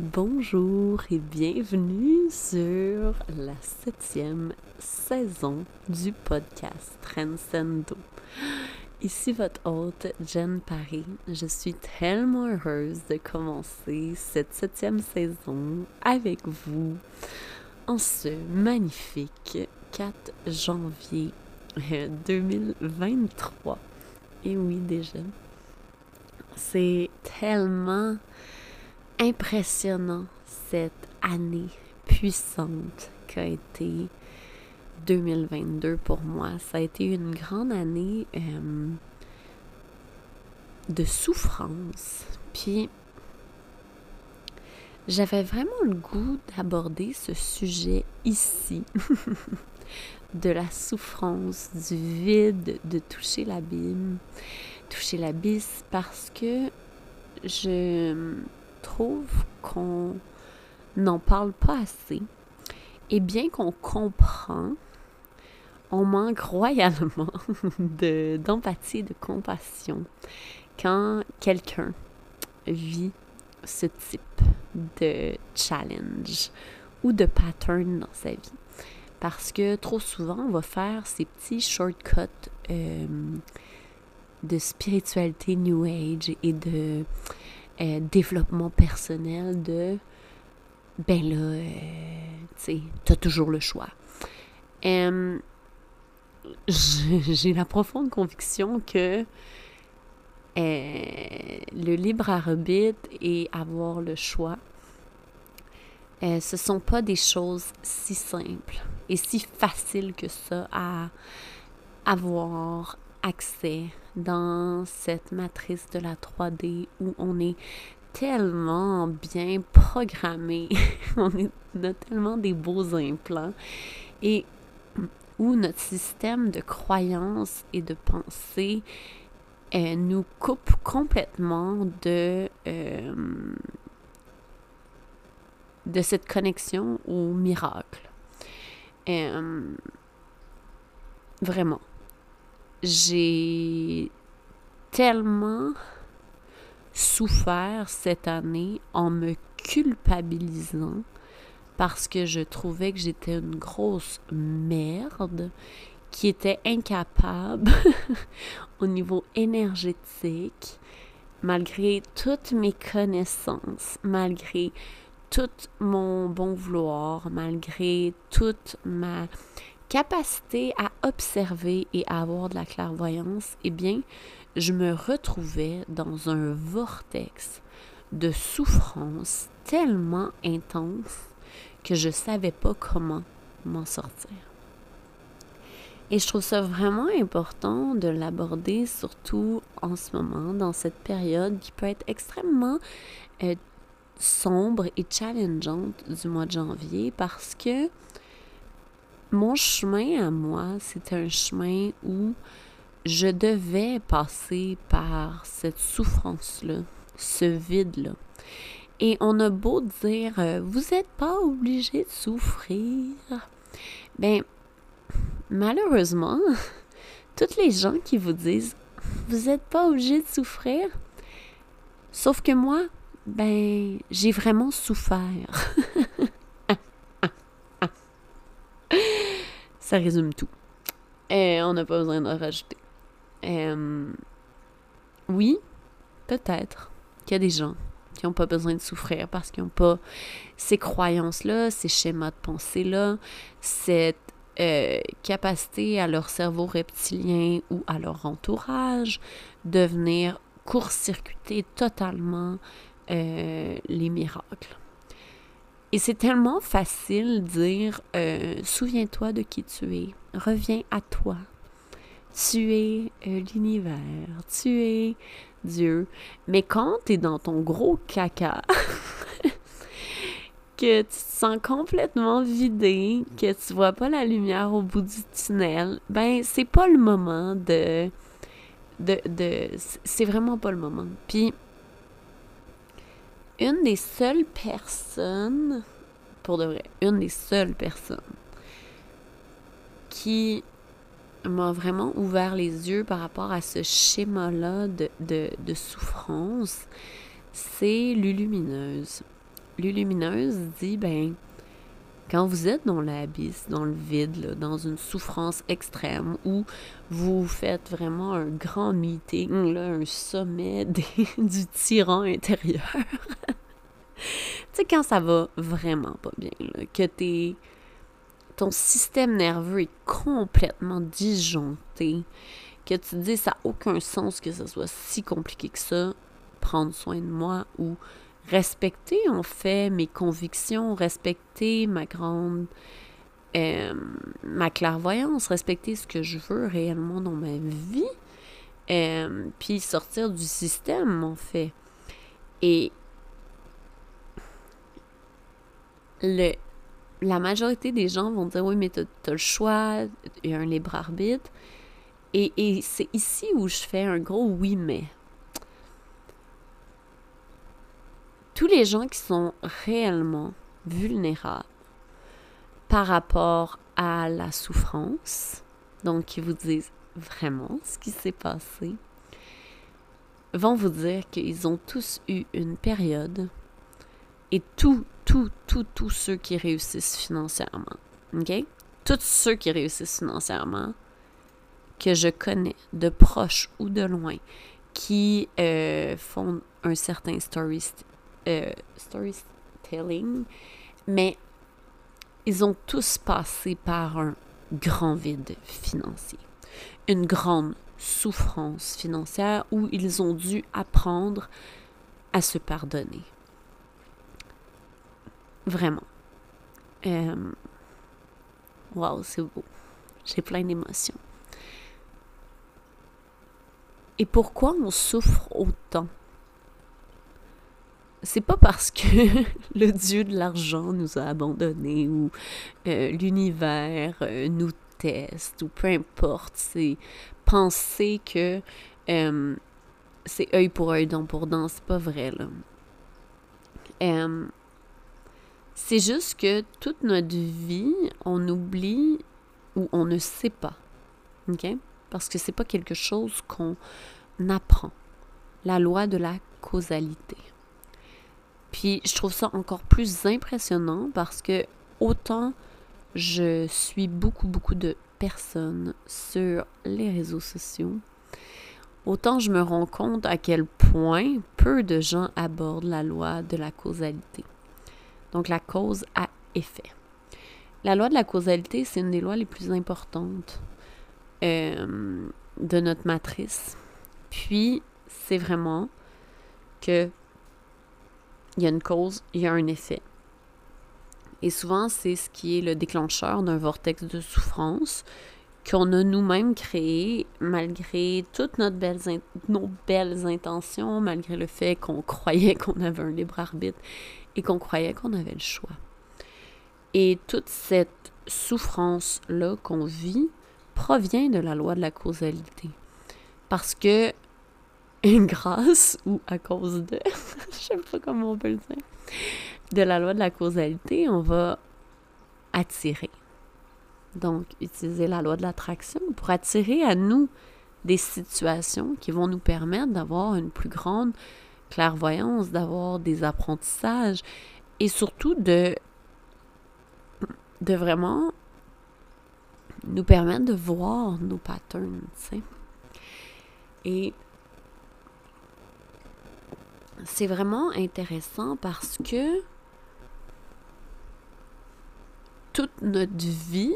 Bonjour et bienvenue sur la septième saison du podcast Transcendo. Ici votre hôte Jen Paris. Je suis tellement heureuse de commencer cette septième saison avec vous en ce magnifique 4 janvier 2023. Et oui déjà, c'est tellement impressionnant cette année puissante qu'a été 2022 pour moi. Ça a été une grande année euh, de souffrance. Puis j'avais vraiment le goût d'aborder ce sujet ici, de la souffrance, du vide, de toucher l'abîme, toucher l'abysse, parce que je trouve qu'on n'en parle pas assez. Et bien qu'on comprend, on manque royalement d'empathie, de, de compassion quand quelqu'un vit ce type de challenge ou de pattern dans sa vie. Parce que trop souvent, on va faire ces petits shortcuts euh, de spiritualité New Age et de euh, développement personnel de ben là, euh, tu sais, t'as toujours le choix. Euh, j'ai la profonde conviction que le libre arbitre et avoir le choix, ce sont pas des choses si simples et si faciles que ça à avoir accès dans cette matrice de la 3D où on est tellement bien programmé, on, a tellement des beaux implants et où notre système de croyance et de pensée euh, nous coupe complètement de, euh, de cette connexion au miracle. Euh, vraiment j'ai tellement souffert cette année en me culpabilisant parce que je trouvais que j'étais une grosse merde qui était incapable au niveau énergétique, malgré toutes mes connaissances, malgré tout mon bon vouloir, malgré toute ma capacité à observer et avoir de la clairvoyance, eh bien, je me retrouvais dans un vortex de souffrance tellement intense que je ne savais pas comment m'en sortir. Et je trouve ça vraiment important de l'aborder, surtout en ce moment, dans cette période qui peut être extrêmement euh, sombre et challengeante du mois de janvier parce que mon chemin à moi, c'était un chemin où je devais passer par cette souffrance-là, ce vide-là. Et on a beau dire, euh, vous n'êtes pas obligé de souffrir. Ben, malheureusement, toutes les gens qui vous disent, vous n'êtes pas obligé de souffrir, sauf que moi, ben, j'ai vraiment souffert. Ça résume tout. Et on n'a pas besoin de rajouter. Oui, peut-être qu'il y a des gens qui n'ont pas besoin de souffrir parce qu'ils n'ont pas ces croyances-là, ces schémas de pensée-là, cette euh, capacité à leur cerveau reptilien ou à leur entourage de venir court-circuiter totalement euh, les miracles. Et c'est tellement facile de dire euh, souviens-toi de qui tu es, reviens à toi. Tu es euh, l'univers, tu es Dieu. Mais quand tu es dans ton gros caca, que tu te sens complètement vidé, que tu vois pas la lumière au bout du tunnel, ben c'est pas le moment de de, de c'est vraiment pas le moment. Puis une des seules personnes, pour de vrai, une des seules personnes qui m'a vraiment ouvert les yeux par rapport à ce schéma-là de, de, souffrance, c'est Lulumineuse. Lulumineuse dit, ben, quand vous êtes dans l'abysse, dans le vide, dans une souffrance extrême, où vous faites vraiment un grand meeting, là, un sommet du tyran intérieur, tu sais, quand ça va vraiment pas bien, que t'es, ton système nerveux est complètement disjoncté, que tu te dis ça n'a aucun sens que ce soit si compliqué que ça, prendre soin de moi ou respecter en fait mes convictions, respecter ma grande euh, ma clairvoyance, respecter ce que je veux réellement dans ma vie, euh, puis sortir du système en fait. Et le, la majorité des gens vont dire oui mais tu as, le choix, il y a un libre arbitre. Et, et c'est ici où je fais un gros oui mais. Tous les gens qui sont réellement vulnérables par rapport à la souffrance, donc qui vous disent vraiment ce qui s'est passé, vont vous dire qu'ils ont tous eu une période et tous, tous, tous, tous ceux qui réussissent financièrement, OK? Tous ceux qui réussissent financièrement que je connais, de proche ou de loin, qui euh, font un certain story, euh, storytelling, mais ils ont tous passé par un grand vide financier, une grande souffrance financière où ils ont dû apprendre à se pardonner. Vraiment. Euh, wow, c'est beau. J'ai plein d'émotions. Et pourquoi on souffre autant? C'est pas parce que le dieu de l'argent nous a abandonnés ou euh, l'univers euh, nous teste ou peu importe. C'est penser que euh, c'est œil pour œil, dent pour dent. C'est pas vrai, là. c'est juste que toute notre vie, on oublie ou on ne sait pas. OK? Parce que c'est pas quelque chose qu'on apprend. La loi de la causalité. Puis je trouve ça encore plus impressionnant parce que autant je suis beaucoup, beaucoup de personnes sur les réseaux sociaux, autant je me rends compte à quel point peu de gens abordent la loi de la causalité. Donc la cause à effet. La loi de la causalité, c'est une des lois les plus importantes euh, de notre matrice. Puis, c'est vraiment que il y a une cause, il y a un effet. Et souvent, c'est ce qui est le déclencheur d'un vortex de souffrance qu'on a nous-mêmes créé malgré toutes belles nos belles intentions, malgré le fait qu'on croyait qu'on avait un libre arbitre et qu'on croyait qu'on avait le choix. Et toute cette souffrance-là qu'on vit provient de la loi de la causalité. Parce que grâce ou à cause de, je sais pas comment on peut le dire, de la loi de la causalité, on va attirer. Donc, utiliser la loi de l'attraction pour attirer à nous des situations qui vont nous permettre d'avoir une plus grande clairvoyance, d'avoir des apprentissages et surtout de, de vraiment nous permettre de voir nos patterns, tu sais. Et c'est vraiment intéressant parce que toute notre vie,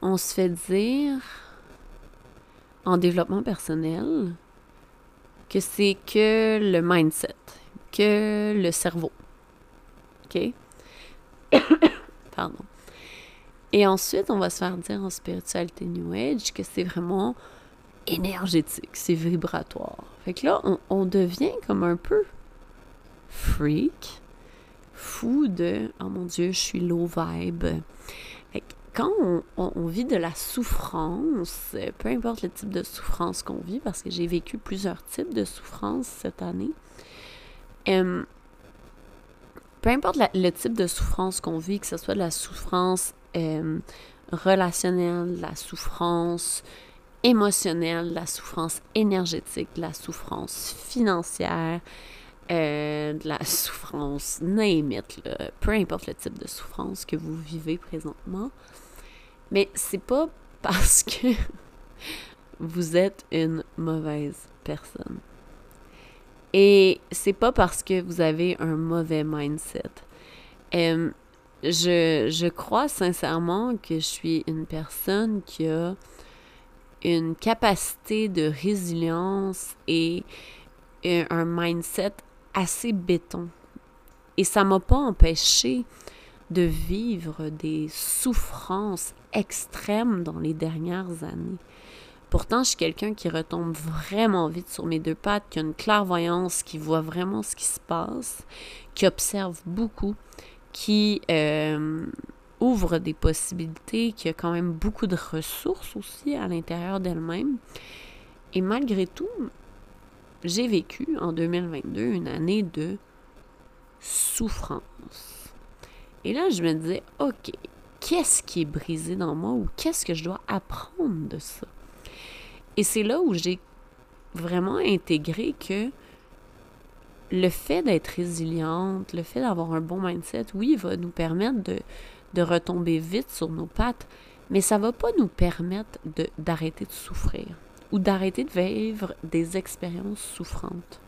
on se fait dire en développement personnel que c'est que le mindset, que le cerveau. OK? Pardon. Et ensuite, on va se faire dire en spiritualité New Age que c'est vraiment énergétique, c'est vibratoire. Fait que là, on, devient comme un peu freak, fou de oh mon Dieu, je suis low vibe. Fait que quand on, vit de la souffrance, peu importe le type de souffrance qu'on vit, parce que j'ai vécu plusieurs types de souffrance cette année, peu importe le type de souffrance qu'on vit, que ce soit de la souffrance relationnelle, la souffrance émotionnelle, la souffrance énergétique, la souffrance financière, euh, de la souffrance, name peu importe le type de souffrance que vous vivez présentement. Mais c'est pas parce que vous êtes une mauvaise personne. Et c'est pas parce que vous avez un mauvais mindset. Euh, je, je crois sincèrement que je suis une personne qui a une capacité de résilience et un mindset assez béton. Et ça m'a pas empêché de vivre des souffrances extrêmes dans les dernières années. Pourtant, je suis quelqu'un qui retombe vraiment vite sur mes deux pattes, qui a une clairvoyance, qui voit vraiment ce qui se passe, qui observe beaucoup, qui euh, ouvre des possibilités, qui a quand même beaucoup de ressources aussi à l'intérieur d'elle-même. Et malgré tout, j'ai vécu en 2022 une année de souffrance. Et là, je me disais, OK, qu'est-ce qui est brisé dans moi ou qu'est-ce que je dois apprendre de ça? Et c'est là où j'ai vraiment intégré que le fait d'être résiliente, le fait d'avoir un bon mindset, oui, va nous permettre de, de retomber vite sur nos pattes, mais ça va pas nous permettre d'arrêter de, souffrir ou d'arrêter de vivre des expériences souffrantes.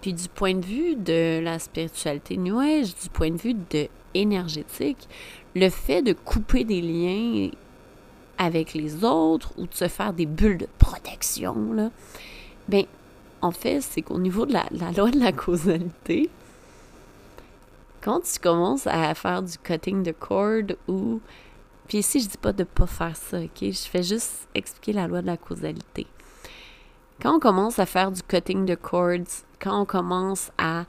Puis du point de vue de la spiritualité New du point de vue de énergétique, le fait de couper des liens avec les autres ou de se faire des bulles de protection, là, ben, en fait, c'est qu'au niveau de la, loi de la causalité, quand tu commences à faire du cutting de cord ou. Puis ici, je dis pas de pas faire ça, ok? Je fais juste expliquer la loi de la causalité. Quand on commence à faire du cutting de cords, quand on commence à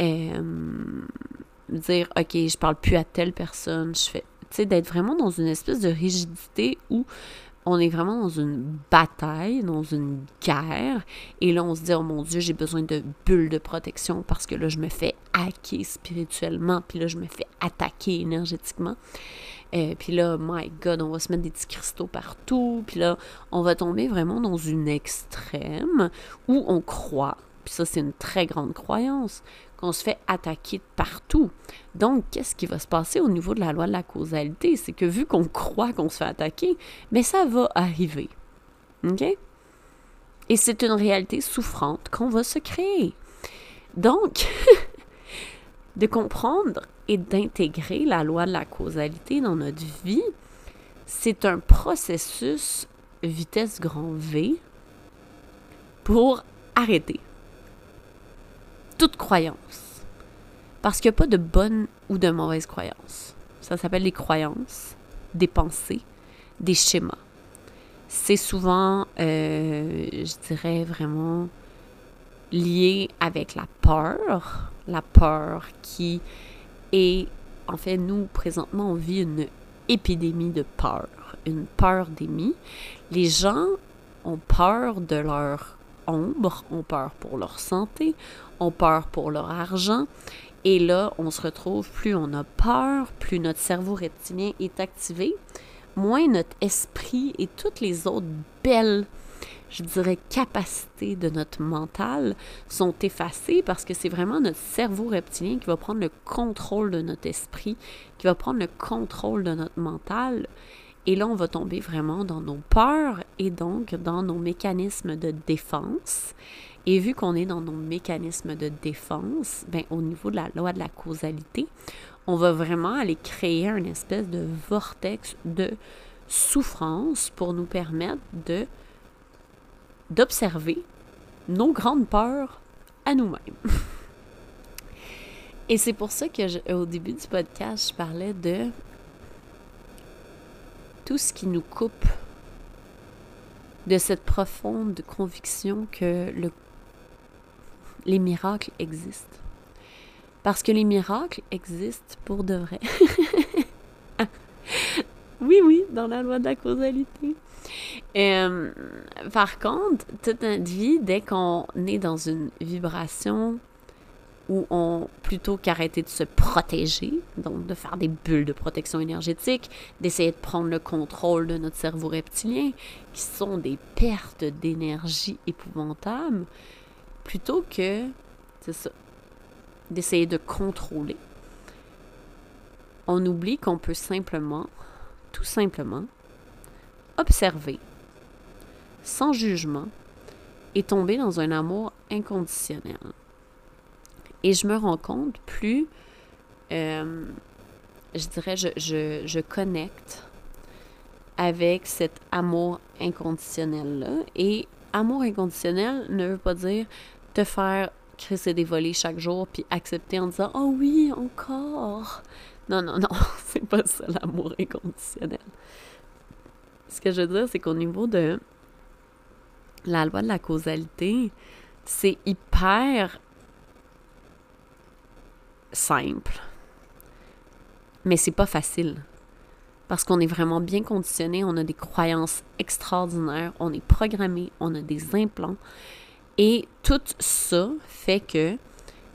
euh, dire, OK, je parle plus à telle personne, je fais, tu sais, d'être vraiment dans une espèce de rigidité où on est vraiment dans une bataille, dans une guerre, et là on se dit, oh mon Dieu, j'ai besoin de bulles de protection parce que là je me fais hacker spirituellement, puis là je me fais attaquer énergétiquement. euh, puis là, my God, on va se mettre des petits cristaux partout. Puis là, on va tomber vraiment dans une extrême où on croit puis ça, c'est une très grande croyance, qu'on se fait attaquer de partout. Donc, qu'est-ce qui va se passer au niveau de la loi de la causalité? C'est que vu qu'on croit qu'on se fait attaquer, mais ça va arriver. OK? Et c'est une réalité souffrante qu'on va se créer. Donc, de comprendre et d'intégrer la loi de la causalité dans notre vie, c'est un processus vitesse grand V pour arrêter toute croyance. Parce qu'il n'y a pas de bonne ou de mauvaise croyance. Ça s'appelle les croyances, des pensées, des schémas. C'est souvent, euh, je dirais vraiment, lié avec la peur. La peur qui est, en fait, nous, présentement, on vit une épidémie de peur, une peur d'émie. Les gens ont peur de leur ombre, ont peur pour leur santé, ont peur pour leur argent. Et là, on se retrouve, plus on a peur, plus notre cerveau reptilien est activé, moins notre esprit et toutes les autres belles, je dirais, capacités de notre mental sont effacées parce que c'est vraiment notre cerveau reptilien qui va prendre le contrôle de notre esprit, qui va prendre le contrôle de notre mental. Et là, on va tomber vraiment dans nos peurs et donc dans nos mécanismes de défense. Et vu qu'on est dans nos mécanismes de défense, ben, au niveau de la loi de la causalité, on va vraiment aller créer une espèce de vortex de souffrance pour nous permettre de d'observer nos grandes peurs à nous-mêmes. Et c'est pour ça que au début du podcast, je parlais de tout ce qui nous coupe de cette profonde conviction que le les miracles existent. Parce que les miracles existent pour de vrai. oui, oui, dans la loi de la causalité. Euh, par contre, toute notre vie, dès qu'on est dans une vibration où on, plutôt qu'arrêter de se protéger, donc de faire des bulles de protection énergétique, d'essayer de prendre le contrôle de notre cerveau reptilien, qui sont des pertes d'énergie épouvantables, plutôt que, d'essayer de contrôler, on oublie qu'on peut simplement, tout simplement, observer, sans jugement, et tomber dans un amour inconditionnel. Et je me rends compte, plus, euh, je dirais, je, je, je connecte avec cet amour inconditionnel-là. Et amour inconditionnel ne veut pas dire te faire crisser des volets chaque jour puis accepter en disant Oh oui, encore. Non, non, non, c'est pas ça l'amour inconditionnel. Ce que je veux dire, c'est qu'au niveau de la loi de la causalité, c'est hyper simple. Mais c'est pas facile. Parce qu'on est vraiment bien conditionné, on a des croyances extraordinaires, on est programmé, on a des implants. Et tout ça fait que,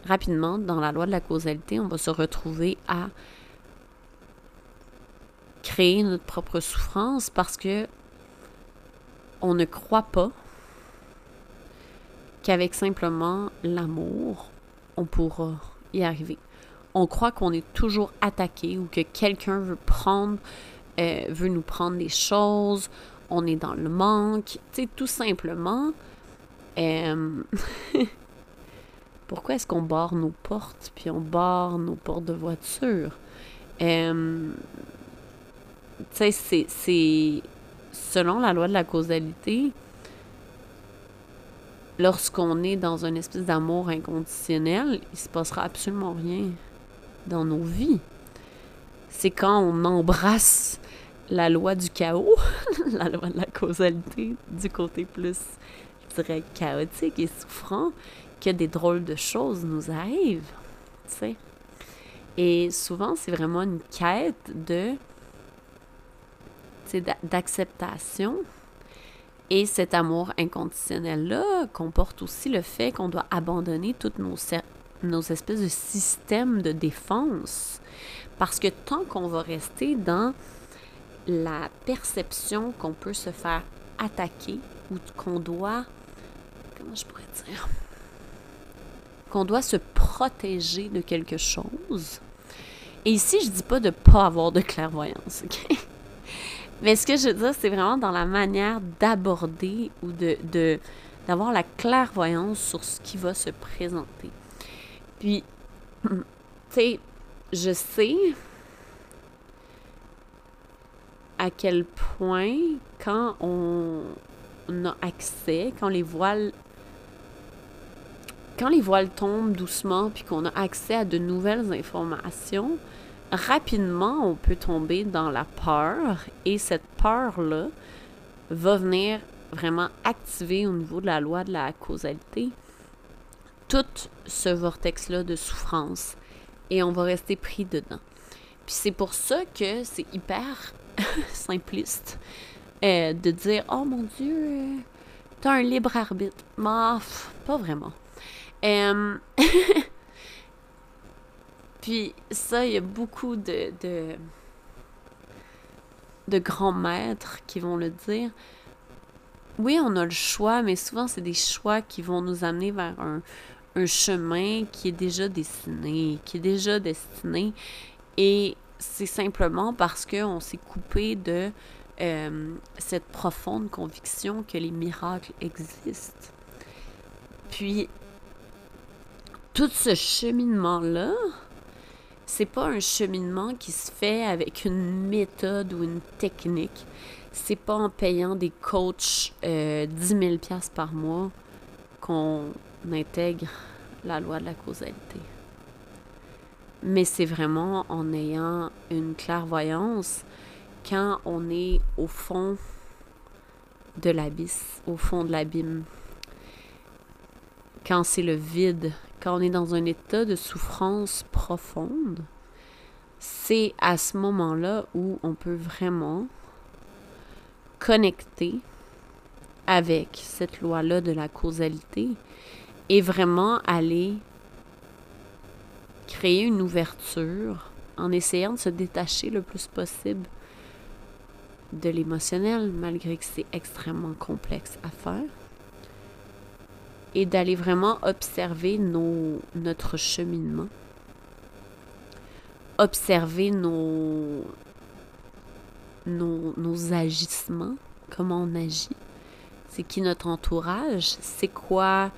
rapidement, dans la loi de la causalité, on va se retrouver à créer notre propre souffrance parce que on ne croit pas qu'avec simplement l'amour, on pourra y arriver. On croit qu'on est toujours attaqué ou que quelqu'un veut prendre, euh, veut nous prendre des choses, on est dans le manque. Tu sais, tout simplement, euh, pourquoi est-ce qu'on barre nos portes, puis on barre nos portes de voiture? Euh, tu sais, c'est selon la loi de la causalité, lorsqu'on est dans une espèce d'amour inconditionnel, il se passera absolument rien dans nos vies. C'est quand on embrasse la loi du chaos, la loi de la causalité, du côté plus, je dirais, chaotique et souffrant, que des drôles de choses nous arrivent. Tu sais. Et souvent, c'est vraiment une quête de d'acceptation et cet amour inconditionnel-là comporte aussi le fait qu'on doit abandonner toutes nos, nos espèces de systèmes de défense. Parce que tant qu'on va rester dans la perception qu'on peut se faire attaquer ou qu'on doit, comment je pourrais dire, qu'on doit se protéger de quelque chose. Et ici, je dis pas de pas avoir de clairvoyance, OK? Mais ce que je veux dire, c'est vraiment dans la manière d'aborder ou de, d'avoir la clairvoyance sur ce qui va se présenter. Puis, tu sais, je sais à quel point quand on a accès, quand les voiles quand les voiles tombent doucement puis qu'on a accès à de nouvelles informations, rapidement, on peut tomber dans la peur et cette peur-là va venir vraiment activer au niveau de la loi de la causalité tout ce vortex-là de souffrance et on va rester pris dedans. Puis c'est pour ça que c'est hyper simpliste euh, de dire Oh mon Dieu, t'as un libre arbitre. Mais pas vraiment. Euh, Puis ça, il y a beaucoup de, de, grands maîtres qui vont le dire. Oui, on a le choix, mais souvent, c'est des choix qui vont nous amener vers un, chemin qui est déjà destiné, qui est déjà destiné. Et c'est simplement parce qu'on s'est coupé de euh, cette profonde conviction que les miracles existent. Puis, tout ce cheminement-là, c'est pas un cheminement qui se fait avec une méthode ou une technique. C'est pas en payant des coachs euh, 10 000 par mois qu'on intègre la loi de la causalité. Mais c'est vraiment en ayant une clairvoyance quand on est au fond de l'abysse, au fond de l'abîme. Quand c'est le vide, quand on est dans un état de souffrance profonde, c'est à ce moment-là où on peut vraiment connecter avec cette loi-là de la causalité et vraiment aller créer une ouverture en essayant de se détacher le plus possible de l'émotionnel, malgré que c'est extrêmement complexe à faire et d'aller vraiment observer nos, notre cheminement, observer nos, nos, nos agissements, comment on agit, c'est qui notre entourage, c'est quoi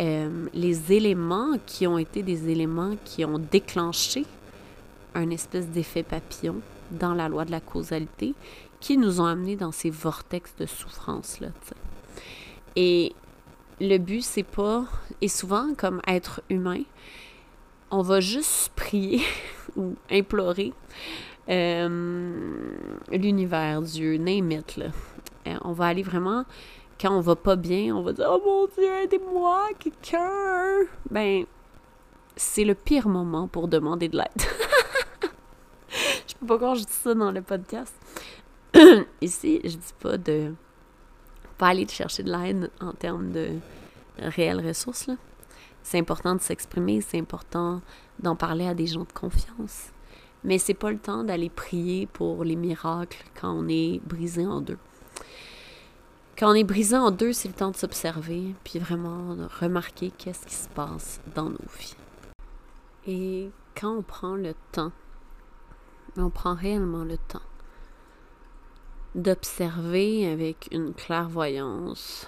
euh, les éléments qui ont été des éléments qui ont déclenché un espèce d'effet papillon dans la loi de la causalité qui nous ont amenés dans ces vortex de souffrance-là. Et le but, c'est pas, et souvent, comme être humain, on va juste prier ou implorer euh, l'univers, Dieu, name it, là. Euh, on va aller vraiment, quand on va pas bien, on va dire Oh mon Dieu, aidez-moi, quelqu'un. Ben, c'est le pire moment pour demander de l'aide. je peux pas que je dis ça dans le podcast. Ici, je dis pas de pas aller chercher de l'aide en termes de réelles ressources. C'est important de s'exprimer, c'est important d'en parler à des gens de confiance. Mais c'est pas le temps d'aller prier pour les miracles quand on est brisé en deux. Quand on est brisé en deux, c'est le temps de s'observer, puis vraiment remarquer qu'est-ce qui se passe dans nos vies. Et quand on prend le temps, on prend réellement le temps d'observer avec une clairvoyance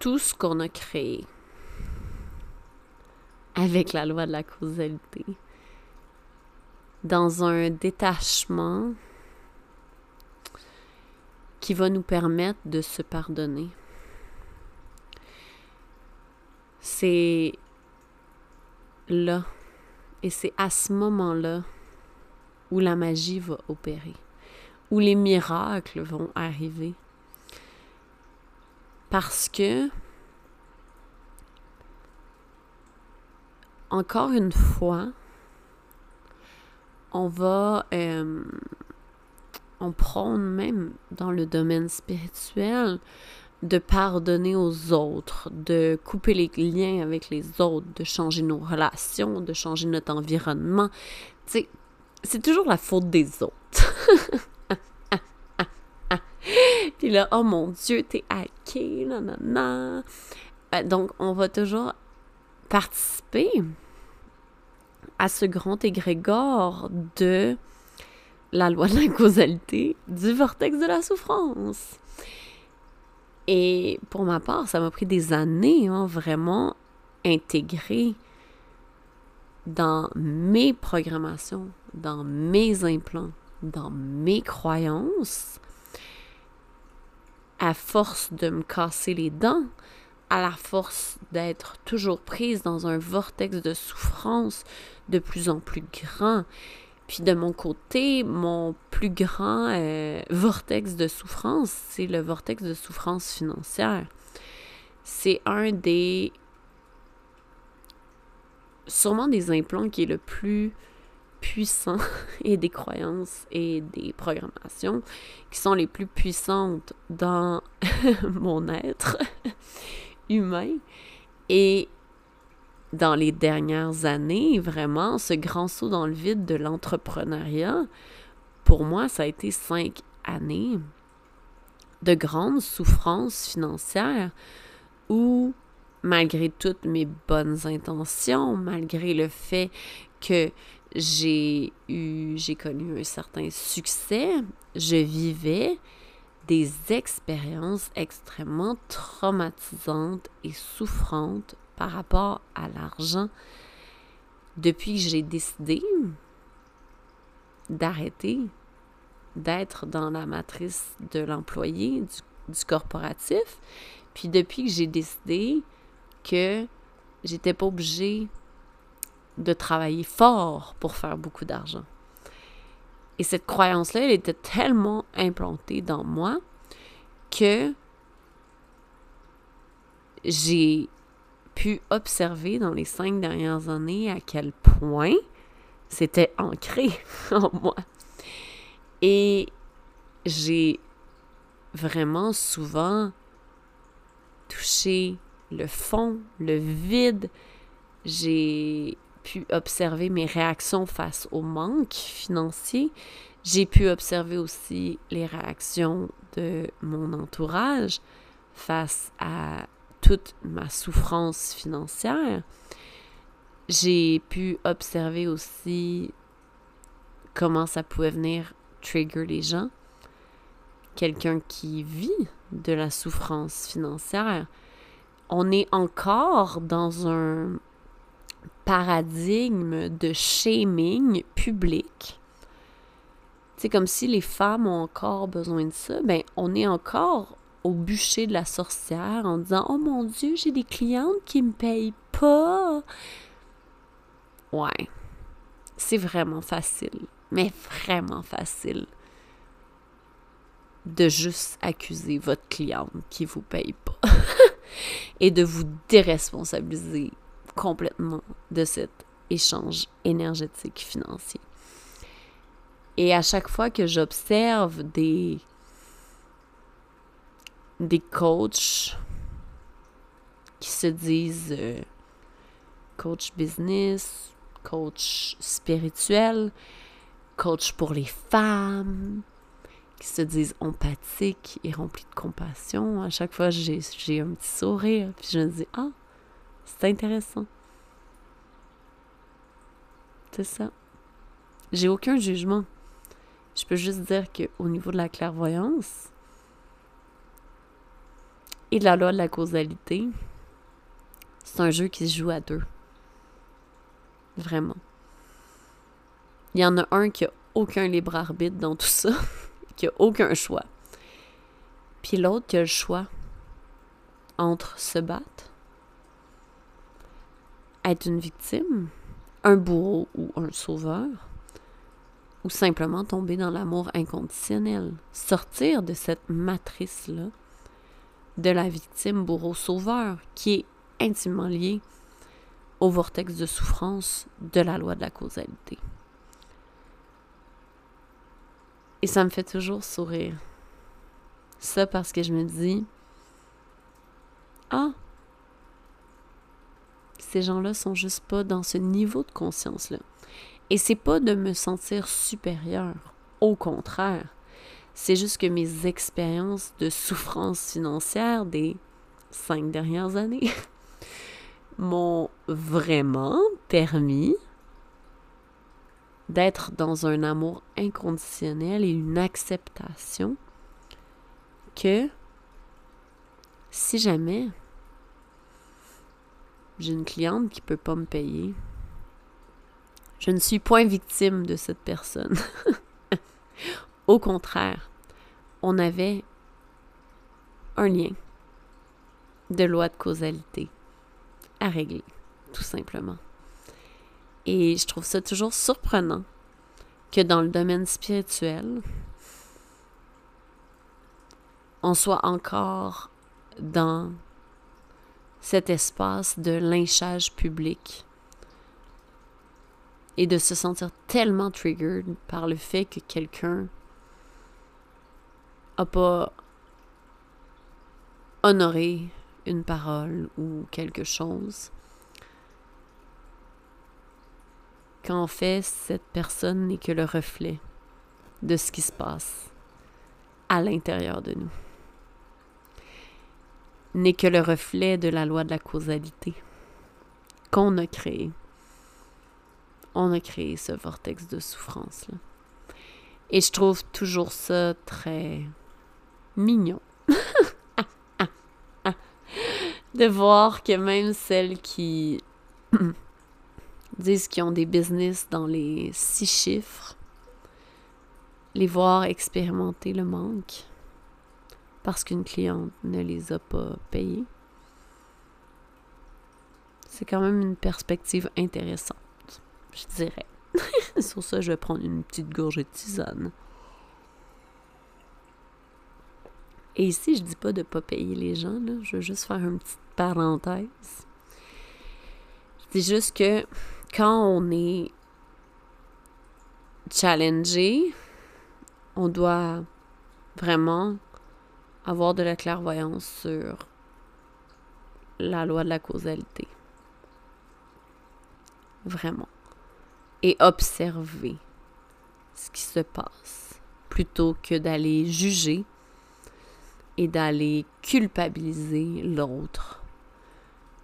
tout ce qu'on a créé avec la loi de la causalité, dans un détachement qui va nous permettre de se pardonner. C'est là, et c'est à ce moment-là où la magie va opérer, où les miracles vont arriver. Parce que, encore une fois, on va euh, on prône même dans le domaine spirituel de pardonner aux autres, de couper les liens avec les autres, de changer nos relations, de changer notre environnement. Tu sais, c'est toujours la faute des autres. Puis là, oh mon Dieu, t'es hacké, nanana. Euh, donc, on va toujours participer à ce grand égrégore de la loi de la causalité du vortex de la souffrance. Et pour ma part, ça m'a pris des années, hein, vraiment intégrer dans mes programmations, dans mes implants, dans mes croyances, à force de me casser les dents, à la force d'être toujours prise dans un vortex de souffrance de plus en plus grand puis de mon côté, mon plus grand euh, vortex de souffrance, c'est le vortex de souffrance financière. C'est un des... sûrement des implants qui est le plus puissant et des croyances et des programmations qui sont les plus puissantes dans mon être humain. Et dans les dernières années, vraiment, ce grand saut dans le vide de l'entrepreneuriat, pour moi, ça a été cinq années de grandes souffrances financières où, malgré toutes mes bonnes intentions, malgré le fait que j'ai eu, j'ai connu un certain succès, je vivais des expériences extrêmement traumatisantes et souffrantes par rapport à l'argent depuis que j'ai décidé d'arrêter d'être dans la matrice de l'employé, du, corporatif, puis depuis que j'ai décidé que j'étais pas obligée de travailler fort pour faire beaucoup d'argent. Et cette croyance-là, elle était tellement implantée dans moi que j'ai pu observer dans les cinq dernières années à quel point c'était ancré en moi. Et j'ai vraiment souvent touché le fond, le vide. J'ai pu observer mes réactions face au manque financier. J'ai pu observer aussi les réactions de mon entourage face à toute ma souffrance financière, j'ai pu observer aussi comment ça pouvait venir trigger les gens. Quelqu'un qui vit de la souffrance financière, on est encore dans un paradigme de shaming public. C'est comme si les femmes ont encore besoin de ça, ben on est encore au bûcher de la sorcière en disant "Oh mon dieu, j'ai des clientes qui me payent pas." Ouais. C'est vraiment facile, mais vraiment facile de juste accuser votre cliente qui vous paye pas et de vous déresponsabiliser complètement de cet échange énergétique financier. Et à chaque fois que j'observe des des coachs qui se disent euh, coach business, coach spirituel, coach pour les femmes, qui se disent empathiques et remplis de compassion. À chaque fois, j'ai, un petit sourire, puis je me dis, ah, c'est intéressant. C'est ça. J'ai aucun jugement. Je peux juste dire qu'au niveau de la clairvoyance et la loi de la causalité, c'est un jeu qui se joue à deux. Vraiment. Il y en a un qui a aucun libre arbitre dans tout ça, qui a aucun choix. Puis l'autre qui a le choix entre se battre, être une victime, un bourreau ou un sauveur, ou simplement tomber dans l'amour inconditionnel, sortir de cette matrice-là de la victime bourreau-sauveur qui est intimement liée au vortex de souffrance de la loi de la causalité. Et ça me fait toujours sourire. Ça parce que je me dis, ah, ces gens-là sont juste pas dans ce niveau de conscience-là. Et c'est pas de me sentir supérieur. Au contraire, c'est juste que mes expériences de souffrance financière des cinq dernières années m'ont vraiment permis d'être dans un amour inconditionnel et une acceptation que si jamais j'ai une cliente qui ne peut pas me payer, je ne suis point victime de cette personne. Au contraire, on avait un lien de loi de causalité à régler, tout simplement. Et je trouve ça toujours surprenant que dans le domaine spirituel, on soit encore dans cet espace de lynchage public et de se sentir tellement triggered par le fait que quelqu'un a pas honoré une parole ou quelque chose. Qu'en fait, cette personne n'est que le reflet de ce qui se passe à l'intérieur de nous. N'est que le reflet de la loi de la causalité qu'on a créé. On a créé ce vortex de souffrance-là. Et je trouve toujours ça très mignon. de voir que même celles qui disent qu'ils ont des business dans les six chiffres, les voir expérimenter le manque parce qu'une cliente ne les a pas payés. C'est quand même une perspective intéressante, je dirais. Sur ça, je vais prendre une petite gorgée de tisane. Et ici, je dis pas de pas payer les gens, je veux juste faire une petite parenthèse. Je dis juste que quand on est challengé, on doit vraiment avoir de la clairvoyance sur la loi de la causalité. Vraiment. Et observer ce qui se passe plutôt que d'aller juger et d'aller culpabiliser l'autre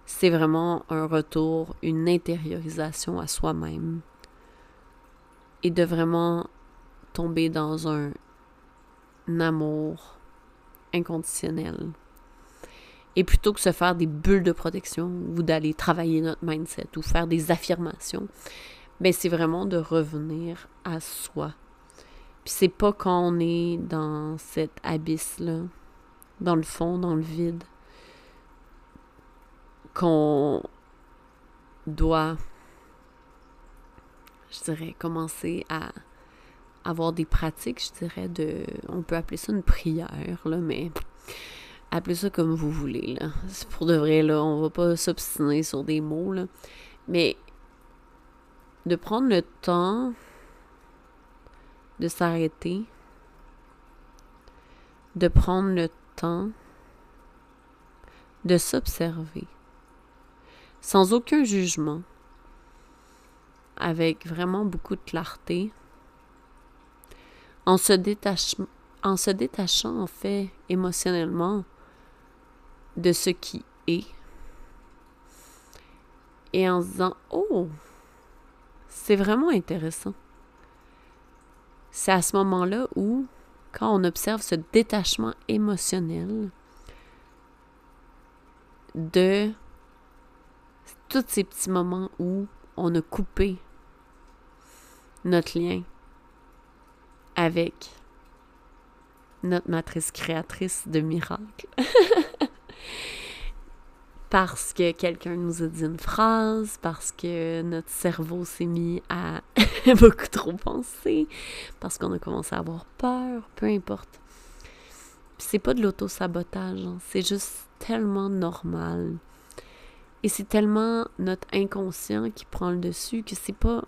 c'est vraiment un retour, une intériorisation à soi-même et de vraiment tomber dans un, amour inconditionnel. Et plutôt que se faire des bulles de protection ou d'aller travailler notre mindset ou faire des affirmations, ben c'est vraiment de revenir à soi. Puis c'est pas quand on est dans cet abysse-là, dans le fond, dans le vide, qu'on doit, je dirais, commencer à avoir des pratiques, je dirais, de. On peut appeler ça une prière, là, mais appelez ça comme vous voulez, là. C'est pour de vrai, là. On va pas s'obstiner sur des mots, là. Mais de prendre le temps de s'arrêter, de prendre le de s'observer sans aucun jugement, avec vraiment beaucoup de clarté, en se, en se détachant en fait émotionnellement de ce qui est et en se disant oh! C'est vraiment intéressant c'est à ce moment-là où quand on observe ce détachement émotionnel de tous ces petits moments où on a coupé notre lien avec notre matrice créatrice de miracles. parce que quelqu'un nous a dit une phrase, parce que notre cerveau s'est mis à beaucoup trop penser, parce qu'on a commencé à avoir peur, peu importe. c'est pas de l'auto-sabotage, hein. c'est juste tellement normal. Et c'est tellement notre inconscient qui prend le dessus que c'est pas.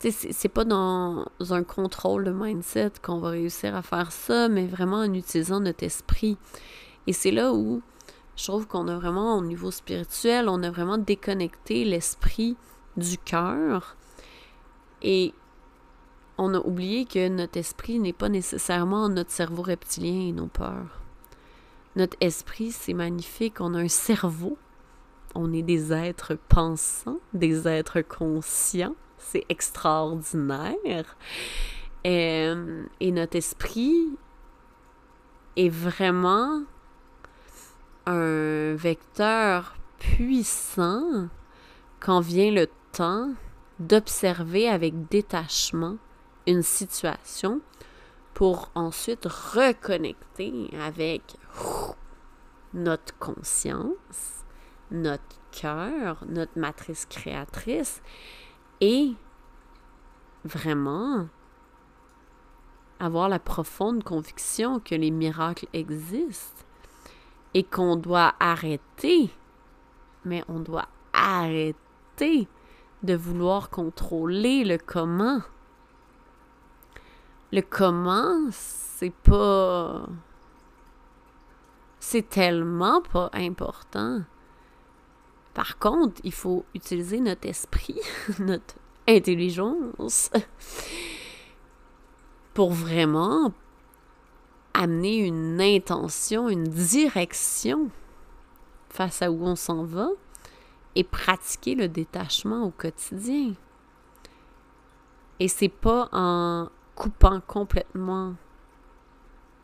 C'est pas dans un contrôle de mindset qu'on va réussir à faire ça, mais vraiment en utilisant notre esprit. Et c'est là où je trouve qu'on a vraiment, au niveau spirituel, on a vraiment déconnecté l'esprit du cœur. Et on a oublié que notre esprit n'est pas nécessairement notre cerveau reptilien et nos peurs. Notre esprit, c'est magnifique. On a un cerveau. On est des êtres pensants, des êtres conscients. C'est extraordinaire. Et, euh, et notre esprit est vraiment un vecteur puissant quand vient le temps d'observer avec détachement une situation pour ensuite reconnecter avec notre conscience, notre cœur, notre matrice créatrice et vraiment avoir la profonde conviction que les miracles existent et qu'on doit arrêter, mais on doit arrêter de vouloir contrôler le comment le comment, c'est pas. C'est tellement pas important. Par contre, il faut utiliser notre esprit, notre intelligence, pour vraiment amener une intention, une direction face à où on s'en va et pratiquer le détachement au quotidien. Et c'est pas en coupant complètement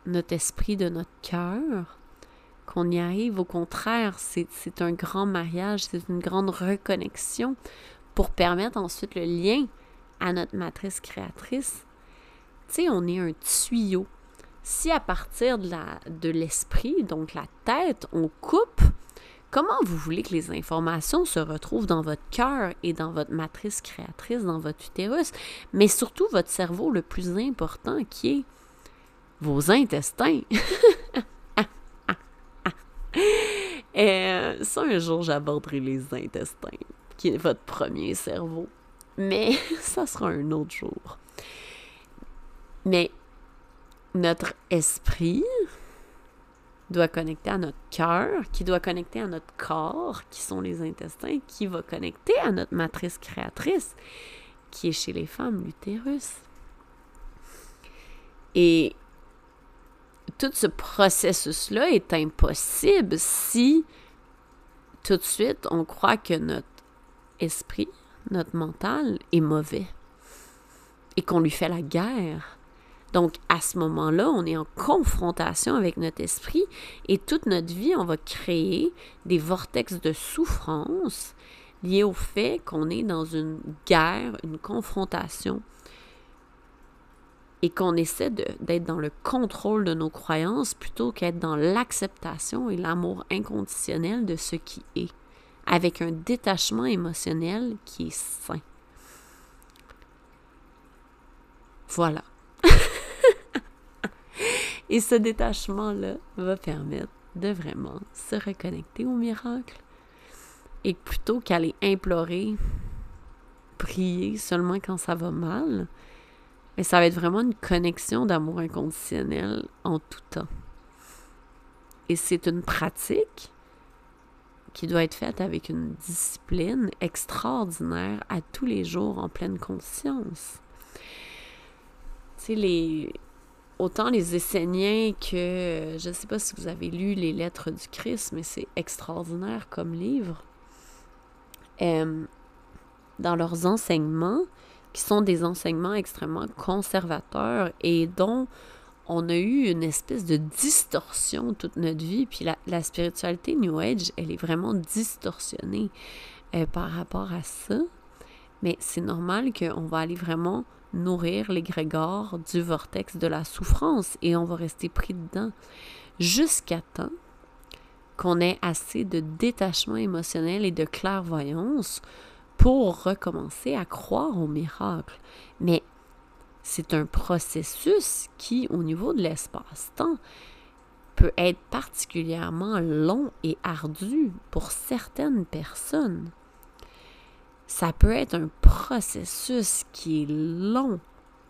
notre esprit de notre cœur, qu'on y arrive. Au contraire, c'est un grand mariage, c'est une grande reconnexion pour permettre ensuite le lien à notre matrice créatrice. Tu sais, on est un tuyau. Si à partir de l'esprit, donc la tête, on coupe, Comment vous voulez que les informations se retrouvent dans votre cœur et dans votre matrice créatrice, dans votre utérus, mais surtout votre cerveau le plus important qui est vos intestins? et euh, ça, un jour, j'aborderai les intestins, qui est votre premier cerveau. Mais ça sera un autre jour. Mais notre esprit, doit connecter à notre cœur, qui doit connecter à notre corps, qui sont les intestins, qui va connecter à notre matrice créatrice, qui est chez les femmes l'utérus. Et tout ce processus-là est impossible si tout de suite, on croit que notre esprit, notre mental est mauvais et qu'on lui fait la guerre. Donc, à ce moment-là, on est en confrontation avec notre esprit et toute notre vie, on va créer des vortex de souffrance liés au fait qu'on est dans une guerre, une confrontation et qu'on essaie d'être dans le contrôle de nos croyances plutôt qu'être dans l'acceptation et l'amour inconditionnel de ce qui est, avec un détachement émotionnel qui est sain. Voilà. et ce détachement-là va permettre de vraiment se reconnecter au miracle. Et plutôt qu'aller implorer, prier seulement quand ça va mal, mais ça va être vraiment une connexion d'amour inconditionnel en tout temps. Et c'est une pratique qui doit être faite avec une discipline extraordinaire à tous les jours en pleine conscience. Tu sais, les... autant les Esséniens que, je ne sais pas si vous avez lu les Lettres du Christ, mais c'est extraordinaire comme livre. Euh, dans leurs enseignements, qui sont des enseignements extrêmement conservateurs et dont on a eu une espèce de distorsion toute notre vie. Puis la, spiritualité New Age, elle est vraiment distorsionnée euh, par rapport à ça. Mais c'est normal qu'on va aller vraiment nourrir l'égrégore du vortex de la souffrance et on va rester pris dedans jusqu'à temps qu'on ait assez de détachement émotionnel et de clairvoyance pour recommencer à croire au miracle. Mais c'est un processus qui, au niveau de l'espace-temps, peut être particulièrement long et ardu pour certaines personnes. Ça peut être un processus qui est long,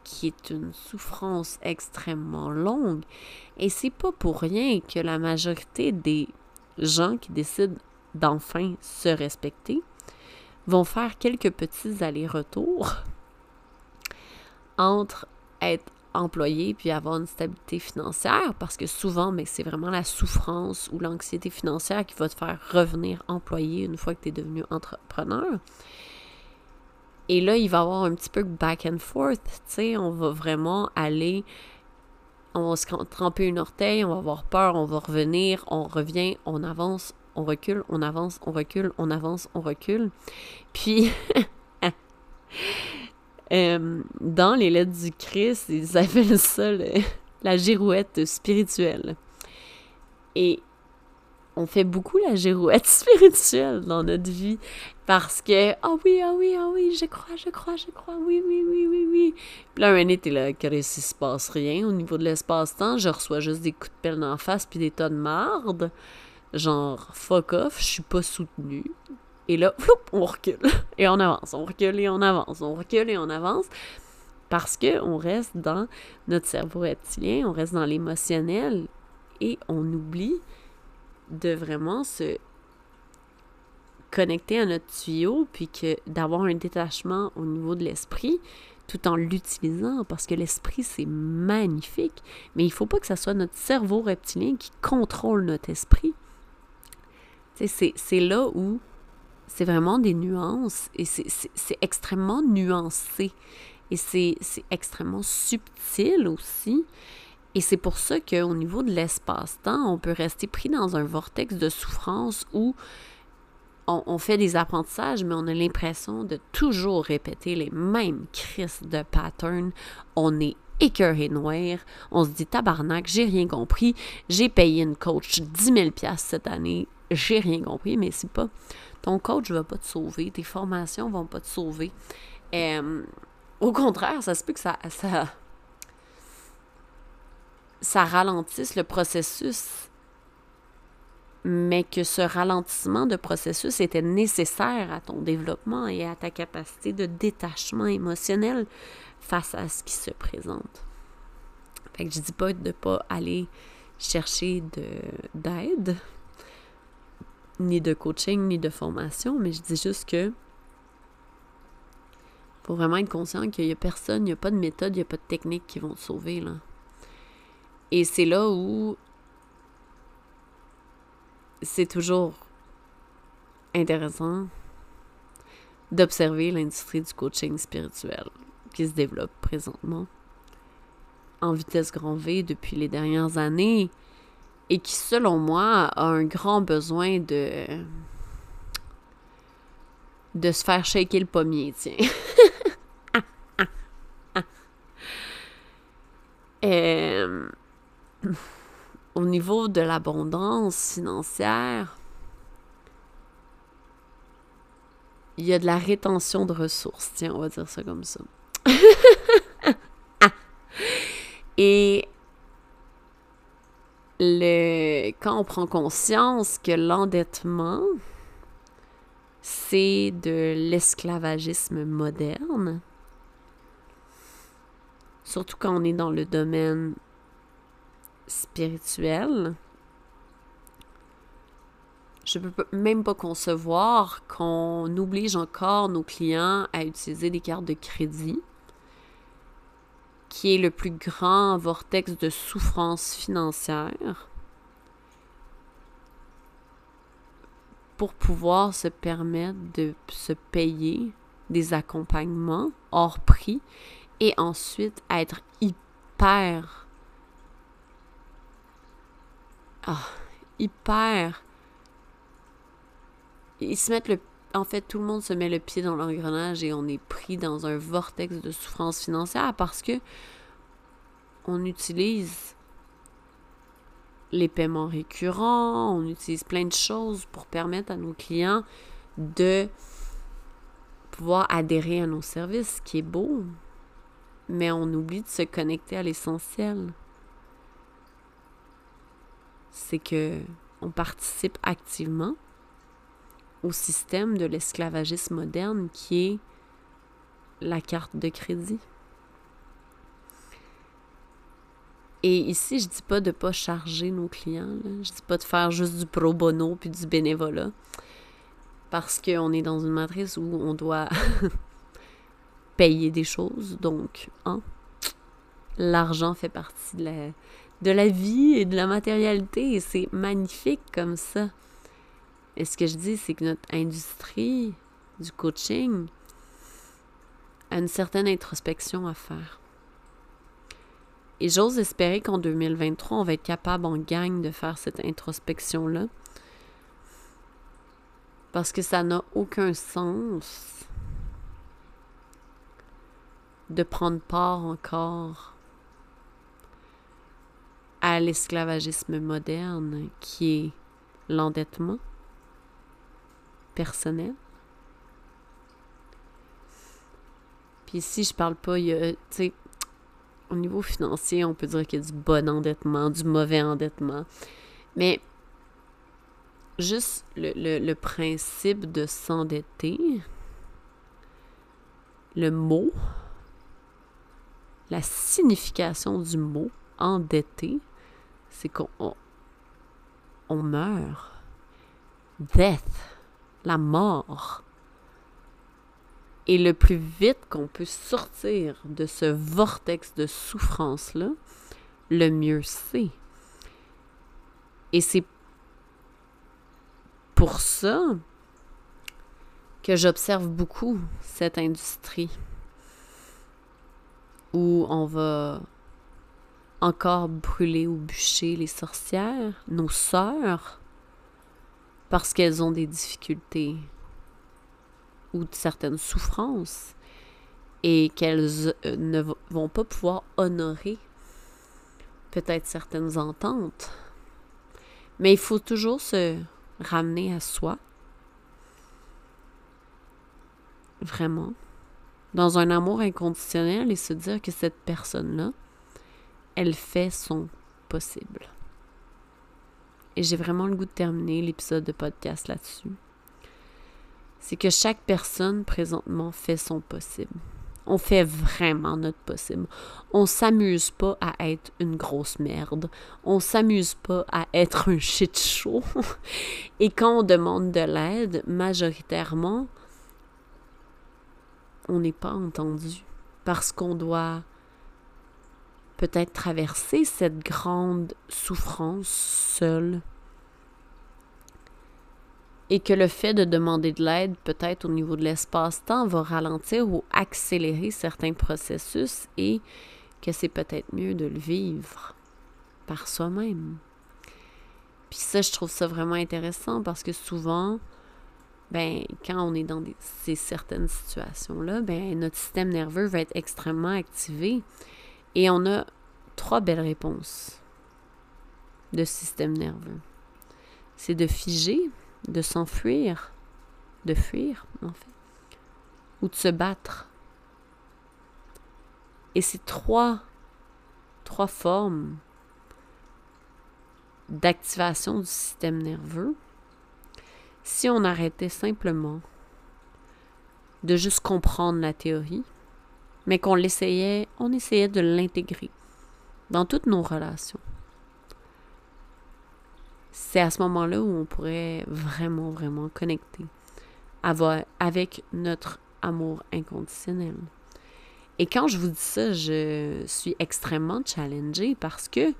qui est une souffrance extrêmement longue. Et c'est pas pour rien que la majorité des gens qui décident d'enfin se respecter vont faire quelques petits allers-retours entre être employé puis avoir une stabilité financière parce que souvent mais c'est vraiment la souffrance ou l'anxiété financière qui va te faire revenir employé une fois que tu es devenu entrepreneur. Et là, il va y avoir un petit peu back and forth, tu sais, on va vraiment aller on va se tremper une orteil, on va avoir peur, on va revenir, on revient, on avance, on recule, on avance, on recule, on avance, on recule. Puis, euh, dans les lettres du Christ, ils appellent ça la girouette spirituelle. Et on fait beaucoup la girouette spirituelle dans notre vie parce que ah oui ah oui ah oui je crois je crois je crois oui oui oui oui oui. Puis là un année t'es là qu'il se passe rien. Au niveau de l'espace-temps je reçois juste des coups de pelle en face puis des tonnes de marde. Genre fuck off, je suis pas soutenu. Et là, on recule. Et on avance, on recule et on avance, on recule et on avance parce que on reste dans notre cerveau reptilien, on reste dans l'émotionnel et on oublie de vraiment se connecter à notre tuyau puis que d'avoir un détachement au niveau de l'esprit tout en l'utilisant parce que l'esprit c'est magnifique. Mais il faut pas que ça soit notre cerveau reptilien qui contrôle notre esprit. C'est là où c'est vraiment des nuances et c'est extrêmement nuancé. Et c'est extrêmement subtil aussi. Et c'est pour ça qu'au niveau de l'espace-temps, on peut rester pris dans un vortex de souffrance où on, fait des apprentissages, mais on a l'impression de toujours répéter les mêmes crises de patterns. On est écœuré noir. On se dit tabarnak, j'ai rien compris. J'ai payé une coach 10 000 cette année j'ai rien compris, mais c'est pas. Ton coach ne va pas te sauver, tes formations vont pas te sauver. Euh, au contraire, ça se peut que ça, ça ralentisse le processus, mais que ce ralentissement de processus était nécessaire à ton développement et à ta capacité de détachement émotionnel face à ce qui se présente. Fait que je dis pas de ne pas aller chercher d'aide, ni de coaching, ni de formation, mais je dis juste que faut vraiment être conscient qu'il n'y a personne, il n'y a pas de méthode, il n'y a pas de technique qui vont te sauver. Là. Et c'est là où c'est toujours intéressant d'observer l'industrie du coaching spirituel qui se développe présentement en vitesse grand V depuis les dernières années et qui, selon moi, a un grand besoin de de se faire shaker le pommier, tiens. Euh, au niveau de l'abondance financière, il y a de la rétention de ressources, tiens, on va dire ça comme ça. Et le, quand on prend conscience que l'endettement, c'est de l'esclavagisme moderne, surtout quand on est dans le domaine spirituel, je ne peux même pas concevoir qu'on oblige encore nos clients à utiliser des cartes de crédit, qui est le plus grand vortex de souffrance financière, pour pouvoir se permettre de se payer des accompagnements hors prix et ensuite être hyper ah, hyper ils se mettent le en fait tout le monde se met le pied dans l'engrenage et on est pris dans un vortex de souffrance financière parce que on utilise les paiements récurrents, on utilise plein de choses pour permettre à nos clients de pouvoir adhérer à nos services, ce qui est beau. Mais on oublie de se connecter à l'essentiel. C'est que on participe activement au système de l'esclavagisme moderne qui est la carte de crédit. Et ici, je dis pas de pas charger nos clients. Là. Je dis pas de faire juste du pro bono puis du bénévolat. Parce qu'on est dans une matrice où on doit payer des choses. Donc, hein, l'argent fait partie de la, de la vie et de la matérialité. Et c'est magnifique comme ça. Et ce que je dis, c'est que notre industrie du coaching a une certaine introspection à faire. Et j'ose espérer qu'en 2023, on va être capable en gang de faire cette introspection-là. Parce que ça n'a aucun sens de prendre part encore à l'esclavagisme moderne qui est l'endettement personnel. Puis ici, je parle pas, sais, au niveau financier, on peut dire qu'il y a du bon endettement, du mauvais endettement. Mais juste le, principe de s'endetter, le mot, la signification du mot endetté, c'est qu'on on meurt. Death, la mort. Et le plus vite qu'on peut sortir de ce vortex de souffrance-là, le mieux c'est. Et c'est pour ça que j'observe beaucoup cette industrie où on va encore brûler ou bûcher les sorcières, nos sœurs, parce qu'elles ont des difficultés ou de certaines souffrances et qu'elles euh, ne vont pas pouvoir honorer peut-être certaines ententes. Mais il faut toujours se ramener à soi. Vraiment. Dans un amour inconditionnel et se dire que cette personne-là, elle fait son possible. Et j'ai vraiment le goût de terminer l'épisode de podcast là-dessus c'est que chaque personne présentement fait son possible. On fait vraiment notre possible. On s'amuse pas à être une grosse merde. On s'amuse pas à être un shit show. Et quand on demande de l'aide, majoritairement, on n'est pas entendu. Parce qu'on doit peut-être traverser cette grande souffrance seule et que le fait de demander de l'aide, peut-être au niveau de l'espace-temps, va ralentir ou accélérer certains processus et que c'est peut-être mieux de le vivre par soi-même. Puis ça, je trouve ça vraiment intéressant parce que souvent, ben, quand on est dans ces certaines situations-là, ben, notre système nerveux va être extrêmement activé et on a trois belles réponses de système nerveux. C'est de figer, de s'enfuir, de fuir en fait, ou de se battre. Et ces trois, trois formes d'activation du système nerveux, si on arrêtait simplement de juste comprendre la théorie, mais qu'on l'essayait, on essayait de l'intégrer dans toutes nos relations c'est à ce moment-là où on pourrait vraiment, vraiment connecter avec notre amour inconditionnel. Et quand je vous dis ça, je suis extrêmement challengée parce que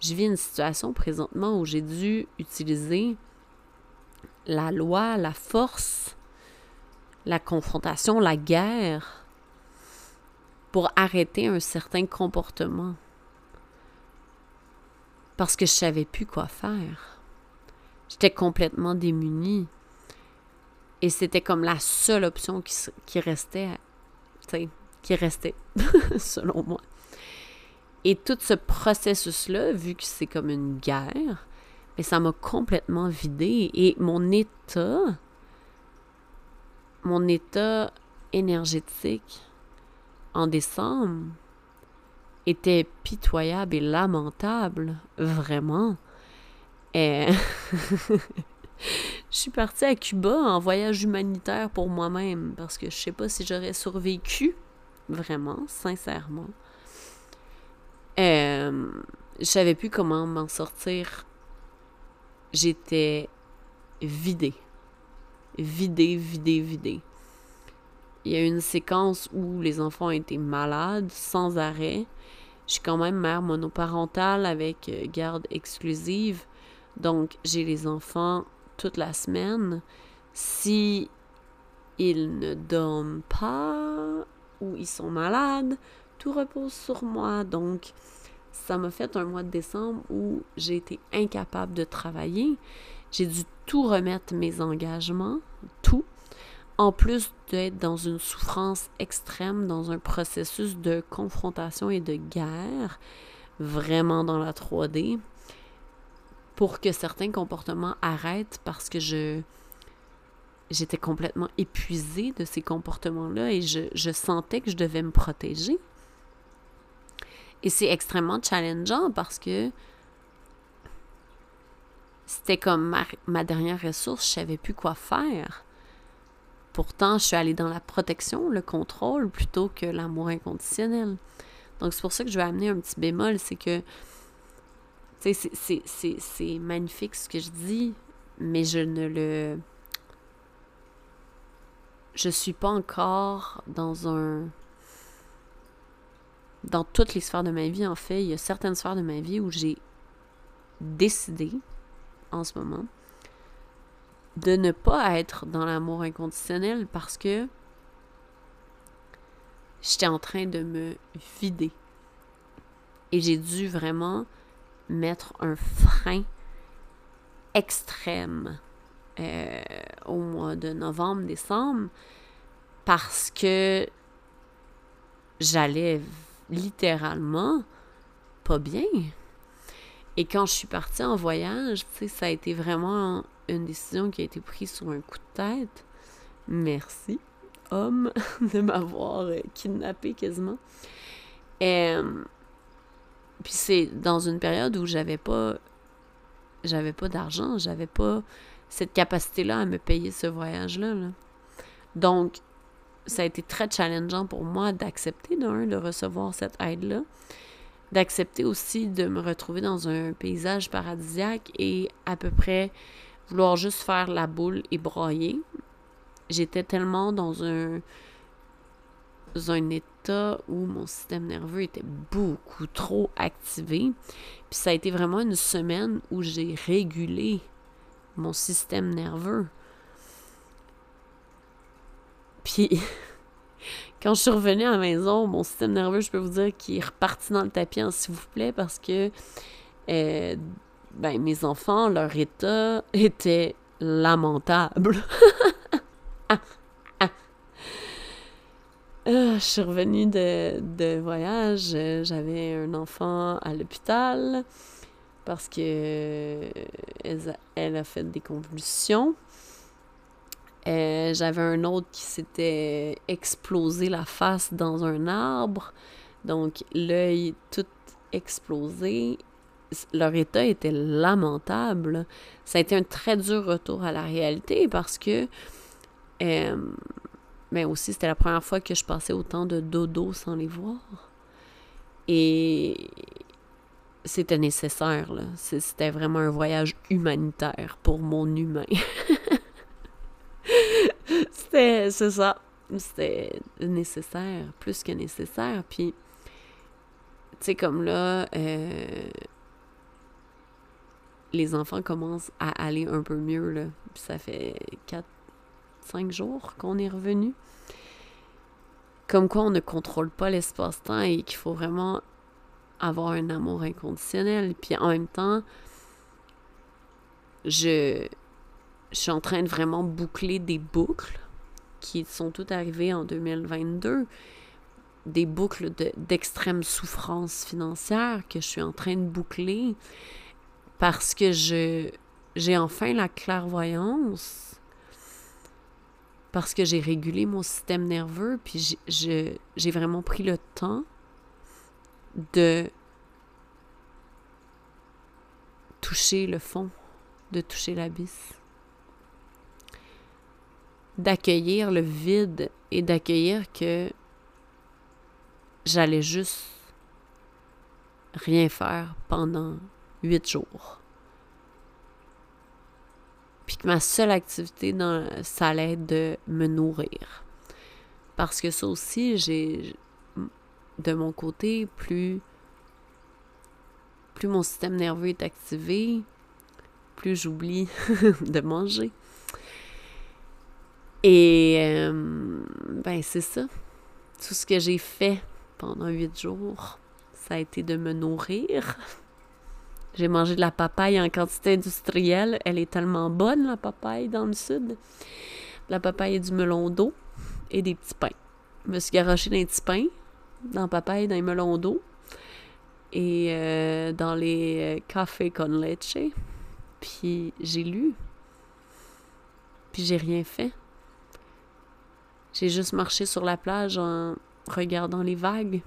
je vis une situation présentement où j'ai dû utiliser la loi, la force, la confrontation, la guerre pour arrêter un certain comportement. Parce que je savais plus quoi faire. J'étais complètement démunie. Et c'était comme la seule option qui, qui restait, qui restait, selon moi. Et tout ce processus-là, vu que c'est comme une guerre, mais ça m'a complètement vidé. Et mon état, mon état énergétique en décembre était pitoyable et lamentable, vraiment. Et je suis partie à Cuba en voyage humanitaire pour moi-même parce que je sais pas si j'aurais survécu vraiment, sincèrement. Euh, je savais plus comment m'en sortir. J'étais vidée. Vidée, vidée, vidée. Il y a une séquence où les enfants étaient malades sans arrêt. Je suis quand même mère monoparentale avec euh, garde exclusive. Donc, j'ai les enfants toute la semaine. Si ils ne dorment pas ou ils sont malades, tout repose sur moi. Donc, ça m'a fait un mois de décembre où j'ai été incapable de travailler. J'ai dû tout remettre mes engagements, tout, en plus d'être dans une souffrance extrême, dans un processus de confrontation et de guerre, vraiment dans la 3D pour que certains comportements arrêtent parce que je j'étais complètement épuisée de ces comportements-là et je, sentais que je devais me protéger. Et c'est extrêmement challengeant parce que c'était comme ma, dernière ressource, je savais plus quoi faire. Pourtant, je suis allée dans la protection, le contrôle, plutôt que l'amour inconditionnel. Donc, c'est pour ça que je vais amener un petit bémol, c'est que c'est magnifique ce que je dis, mais je ne le. Je suis pas encore dans un. Dans toutes les sphères de ma vie, en fait, il y a certaines sphères de ma vie où j'ai décidé, en ce moment, de ne pas être dans l'amour inconditionnel parce que j'étais en train de me vider. Et j'ai dû vraiment mettre un frein extrême euh, au mois de novembre, décembre, parce que j'allais littéralement pas bien. Et quand je suis partie en voyage, ça a été vraiment une décision qui a été prise sur un coup de tête. Merci, homme, de m'avoir kidnappé quasiment. Et, euh, puis c'est dans une période où j'avais pas j'avais pas d'argent, j'avais pas cette capacité-là à me payer ce voyage-là. Donc, ça a été très challengeant pour moi d'accepter d'un, de recevoir cette aide-là, d'accepter aussi de me retrouver dans un paysage paradisiaque et à peu près vouloir juste faire la boule et broyer. J'étais tellement dans un un état où mon système nerveux était beaucoup trop activé. Puis ça a été vraiment une semaine où j'ai régulé mon système nerveux Puis, quand je suis revenue à la maison, mon système nerveux, je peux vous dire qu'il est reparti dans le tapis, s'il vous plaît, parce que euh, ben, mes enfants, leur état était lamentable. Ah, je suis revenue de, voyage. J'avais un enfant à l'hôpital parce que elle, a fait des convulsions. Euh, j'avais un autre qui s'était explosé la face dans un arbre. Donc, l'œil tout explosé. Leur état était lamentable. Ça a été un très dur retour à la réalité parce que mais aussi, c'était la première fois que je passais autant de dodo sans les voir. Et c'était nécessaire, là. C'était vraiment un voyage humanitaire pour mon humain. c'était, c'est ça. C'était nécessaire, plus que nécessaire. Puis, tu sais, comme là, euh, les enfants commencent à aller un peu mieux, là. Ça fait quatre cinq jours qu'on est revenu. Comme quoi on ne contrôle pas l'espace-temps et qu'il faut vraiment avoir un amour inconditionnel. Puis en même temps, je, je suis en train de vraiment boucler des boucles qui sont toutes arrivées en 2022 des boucles d'extrême souffrance financière que je suis en train de boucler parce que j'ai enfin la clairvoyance parce que j'ai régulé mon système nerveux, puis j'ai vraiment pris le temps de toucher le fond, de toucher l'abysse, d'accueillir le vide et d'accueillir que j'allais juste rien faire pendant huit jours puis que ma seule activité, ça allait de me nourrir. Parce que ça aussi, j'ai, de mon côté, plus, plus mon système nerveux est activé, plus j'oublie de manger. Et, euh, ben, c'est ça. Tout ce que j'ai fait pendant huit jours, ça a été de me nourrir. J'ai mangé de la papaye en quantité industrielle. Elle est tellement bonne, la papaye, dans le sud. La papaye et du melon d'eau et des petits pains. Je me suis garoché dans les petits pains, dans papaye, dans les melons d'eau et euh, dans les euh, cafés con leche. Puis j'ai lu. Puis j'ai rien fait. J'ai juste marché sur la plage en regardant les vagues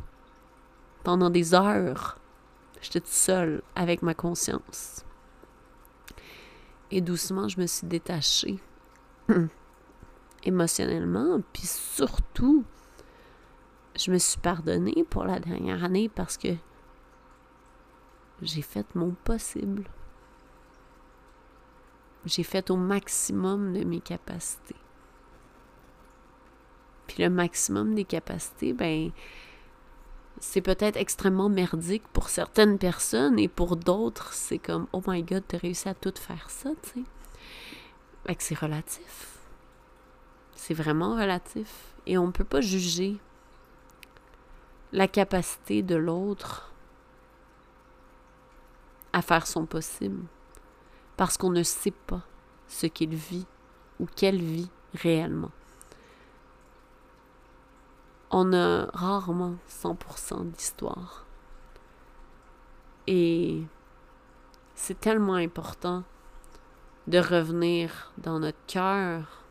pendant des heures. J'étais toute seule avec ma conscience. Et doucement, je me suis détachée émotionnellement, puis surtout, je me suis pardonnée pour la dernière année parce que j'ai fait mon possible. J'ai fait au maximum de mes capacités. Puis le maximum des capacités, ben, c'est peut-être extrêmement merdique pour certaines personnes et pour d'autres, c'est comme Oh my god, t'as réussi à tout faire ça, tu sais. C'est relatif. C'est vraiment relatif. Et on ne peut pas juger la capacité de l'autre à faire son possible parce qu'on ne sait pas ce qu'il vit ou qu'elle vit réellement on a rarement 100% d'histoire. Et c'est tellement important de revenir dans notre cœur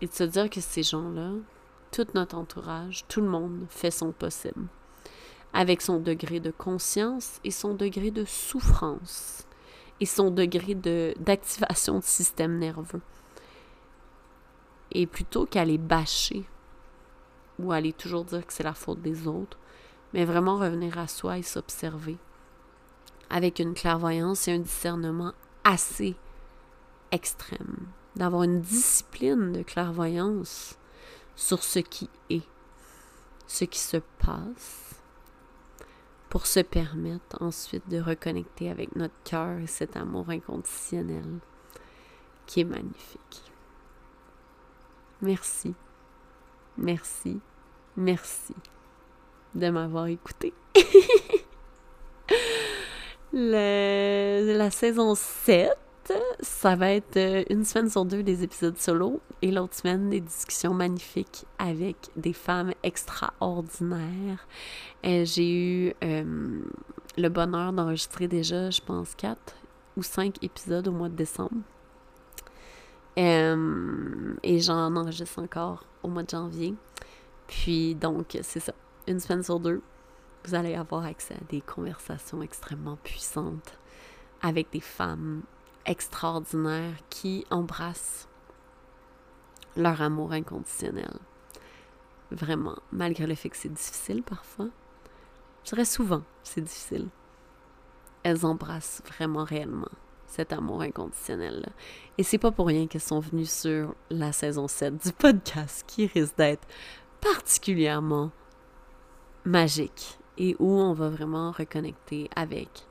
et de se dire que ces gens-là, tout notre entourage, tout le monde fait son possible, avec son degré de conscience et son degré de souffrance et son degré d'activation de, système nerveux. Et plutôt qu'aller bâcher ou aller toujours dire que c'est la faute des autres, mais vraiment revenir à soi et s'observer avec une clairvoyance et un discernement assez extrême, d'avoir une discipline de clairvoyance sur ce qui est, ce qui se passe, pour se permettre ensuite de reconnecter avec notre cœur et cet amour inconditionnel qui est magnifique. Merci, merci, merci de m'avoir écouté. la saison 7 ça va être euh, une semaine sur deux des épisodes solo et l'autre semaine des discussions magnifiques avec des femmes extraordinaires. Euh, j'ai eu euh, le bonheur d'enregistrer déjà, je pense, quatre ou cinq épisodes au mois de décembre. Et j'en enregistre encore au mois de janvier. Puis donc, c'est ça. Une semaine sur deux, vous allez avoir accès à des conversations extrêmement puissantes avec des femmes extraordinaires qui embrassent leur amour inconditionnel. Vraiment, malgré le fait que c'est difficile parfois. Je dirais souvent, c'est difficile. Elles embrassent vraiment réellement cet amour inconditionnel. -là. Et c'est pas pour rien qu'elles sont venues sur la saison 7 du podcast qui risque d'être particulièrement magique et où on va vraiment reconnecter avec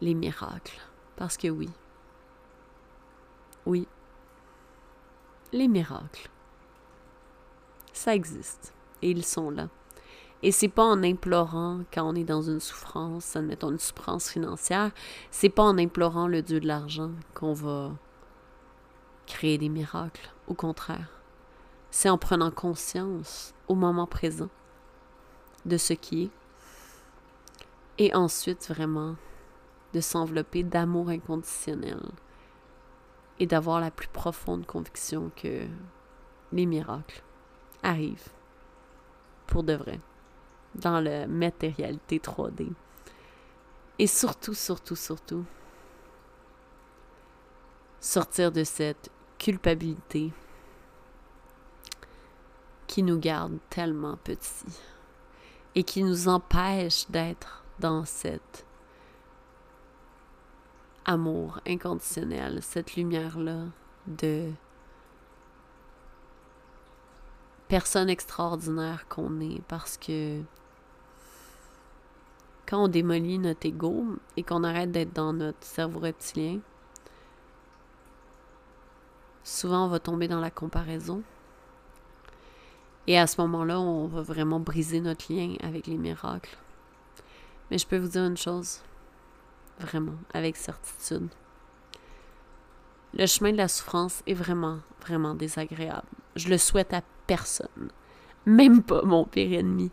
les miracles. Parce que oui, oui, les miracles, ça existe et ils sont là. Et c'est pas en implorant quand on est dans une souffrance, admettons une souffrance financière, c'est pas en implorant le Dieu de l'argent qu'on va créer des miracles. Au contraire, c'est en prenant conscience au moment présent de ce qui est et ensuite vraiment de s'envelopper d'amour inconditionnel et d'avoir la plus profonde conviction que les miracles arrivent pour de vrai dans la matérialité 3D. Et surtout, surtout, surtout, sortir de cette culpabilité qui nous garde tellement petits et qui nous empêche d'être dans cette amour inconditionnel, cette lumière-là de personne extraordinaire qu'on est parce que quand on démolit notre ego et qu'on arrête d'être dans notre cerveau reptilien, souvent on va tomber dans la comparaison. Et à ce moment-là, on va vraiment briser notre lien avec les miracles. Mais je peux vous dire une chose, vraiment, avec certitude. Le chemin de la souffrance est vraiment, vraiment désagréable. Je le souhaite à personne, même pas mon pire ennemi.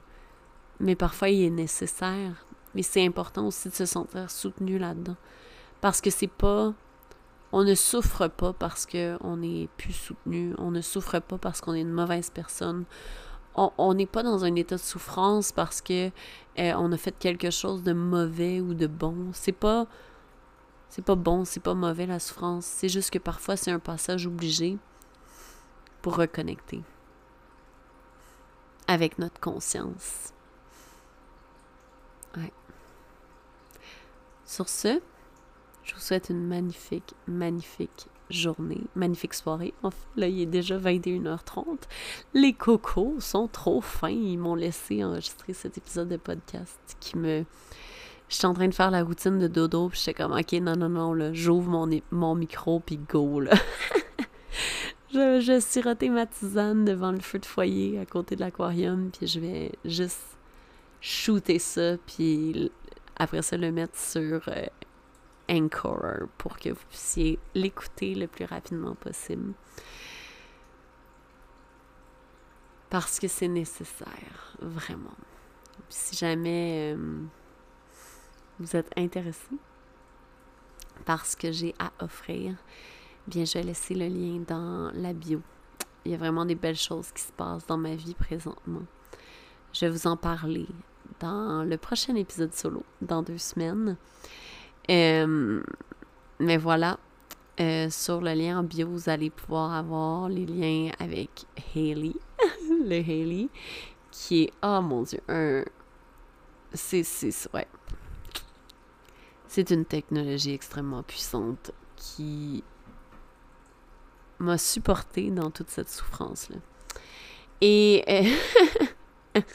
Mais parfois, il est nécessaire. Mais c'est important aussi de se sentir soutenu là-dedans. Parce que c'est pas. On ne souffre pas parce qu'on n'est plus soutenu. On ne souffre pas parce qu'on est une mauvaise personne on n'est pas dans un état de souffrance parce que euh, on a fait quelque chose de mauvais ou de bon. C'est pas c'est pas bon, c'est pas mauvais la souffrance. C'est juste que parfois c'est un passage obligé pour reconnecter avec notre conscience. Ouais. Sur ce, je vous souhaite une magnifique, magnifique journée, magnifique soirée. là, il est déjà 21h30. Les cocos sont trop fins. Ils m'ont laissé enregistrer cet épisode de podcast qui me. J'étais en train de faire la routine de dodo, puis j'étais comme, ok, non, non, non, là, j'ouvre mon, mon micro, puis go, là. je, je sirotais ma tisane devant le feu de foyer à côté de l'aquarium, puis je vais juste shooter ça, puis après ça, le mettre sur euh, Anchor pour que vous puissiez l'écouter le plus rapidement possible. Parce que c'est nécessaire, vraiment. Si jamais euh, vous êtes intéressé par ce que j'ai à offrir, bien je vais laisser le lien dans la bio. Il y a vraiment des belles choses qui se passent dans ma vie présentement. Je vais vous en parler dans le prochain épisode solo, dans deux semaines. Euh, mais voilà, euh, sur le lien en bio, vous allez pouvoir avoir les liens avec Haley, le Haley, qui est, oh mon dieu, un. C'est, c'est, ouais. C'est une technologie extrêmement puissante qui m'a supporté dans toute cette souffrance-là. Et. Euh,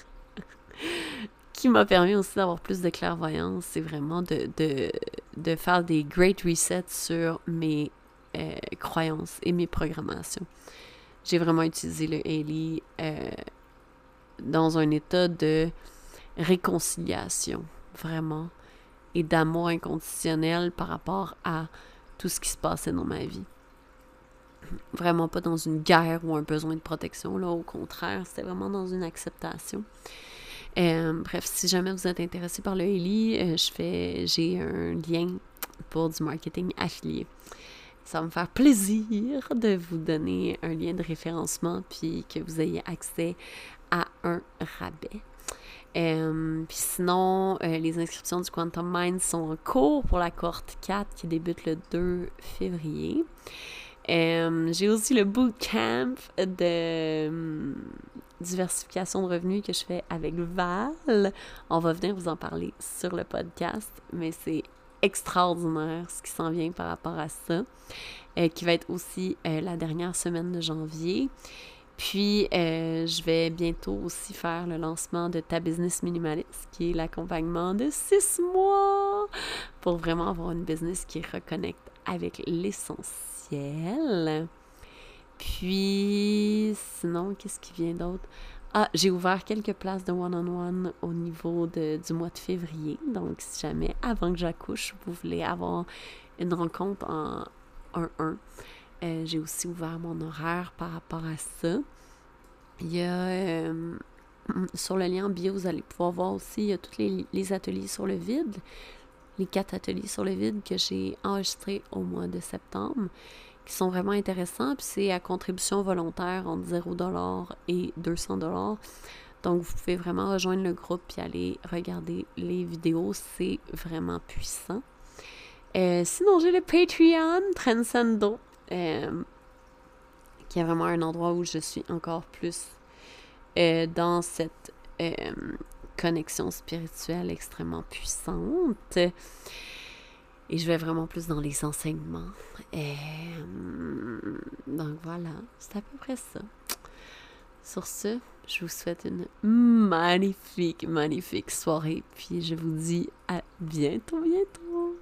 qui m'a permis aussi d'avoir plus de clairvoyance, c'est vraiment de, de, de, faire des great resets sur mes euh, croyances et mes programmations. j'ai vraiment utilisé le Haley euh, dans un état de réconciliation, vraiment, et d'amour inconditionnel par rapport à tout ce qui se passait dans ma vie. Vraiment pas dans une guerre ou un besoin de protection, là, au contraire, c'était vraiment dans une acceptation. Euh, bref, si jamais vous êtes intéressé par le Haley, euh, je fais, j'ai un lien pour du marketing affilié. Ça va me faire plaisir de vous donner un lien de référencement puis que vous ayez accès à un rabais. Euh, puis sinon, les inscriptions du Quantum Mind sont en cours pour la cohorte 4 qui débute le 2 février. J'ai aussi le bootcamp de diversification de revenus que je fais avec Val. On va venir vous en parler sur le podcast, mais c'est extraordinaire ce qui s'en vient par rapport à ça, qui va être aussi la dernière semaine de janvier. Puis, euh, je vais bientôt aussi faire le lancement de Ta Business Minimaliste, qui est l'accompagnement de six mois pour vraiment avoir une business qui reconnecte avec l'essentiel. Puis, sinon, qu'est-ce qui vient d'autre? Ah, j'ai ouvert quelques places de one-on-one au niveau de, du mois de février. Donc, si jamais, avant que j'accouche, vous voulez avoir une rencontre en 1-1, euh, j'ai aussi ouvert mon horaire par rapport à ça. Il y a euh, sur le lien bio, vous allez pouvoir voir aussi, il y a tous les, ateliers sur le vide, les quatre ateliers sur le vide que j'ai enregistrés au mois de septembre, qui sont vraiment intéressants. Puis c'est à contribution volontaire entre 0$ et 200$. Donc, vous pouvez vraiment rejoindre le groupe et aller regarder les vidéos. C'est vraiment puissant. Euh, sinon, j'ai le Patreon Transcendo. Euh, qui est vraiment un endroit où je suis encore plus euh, dans cette connexion spirituelle extrêmement puissante. Et je vais vraiment plus dans les enseignements. Et, donc voilà, c'est à peu près ça. Sur ce, je vous souhaite une magnifique, magnifique soirée. Puis je vous dis à bientôt, bientôt.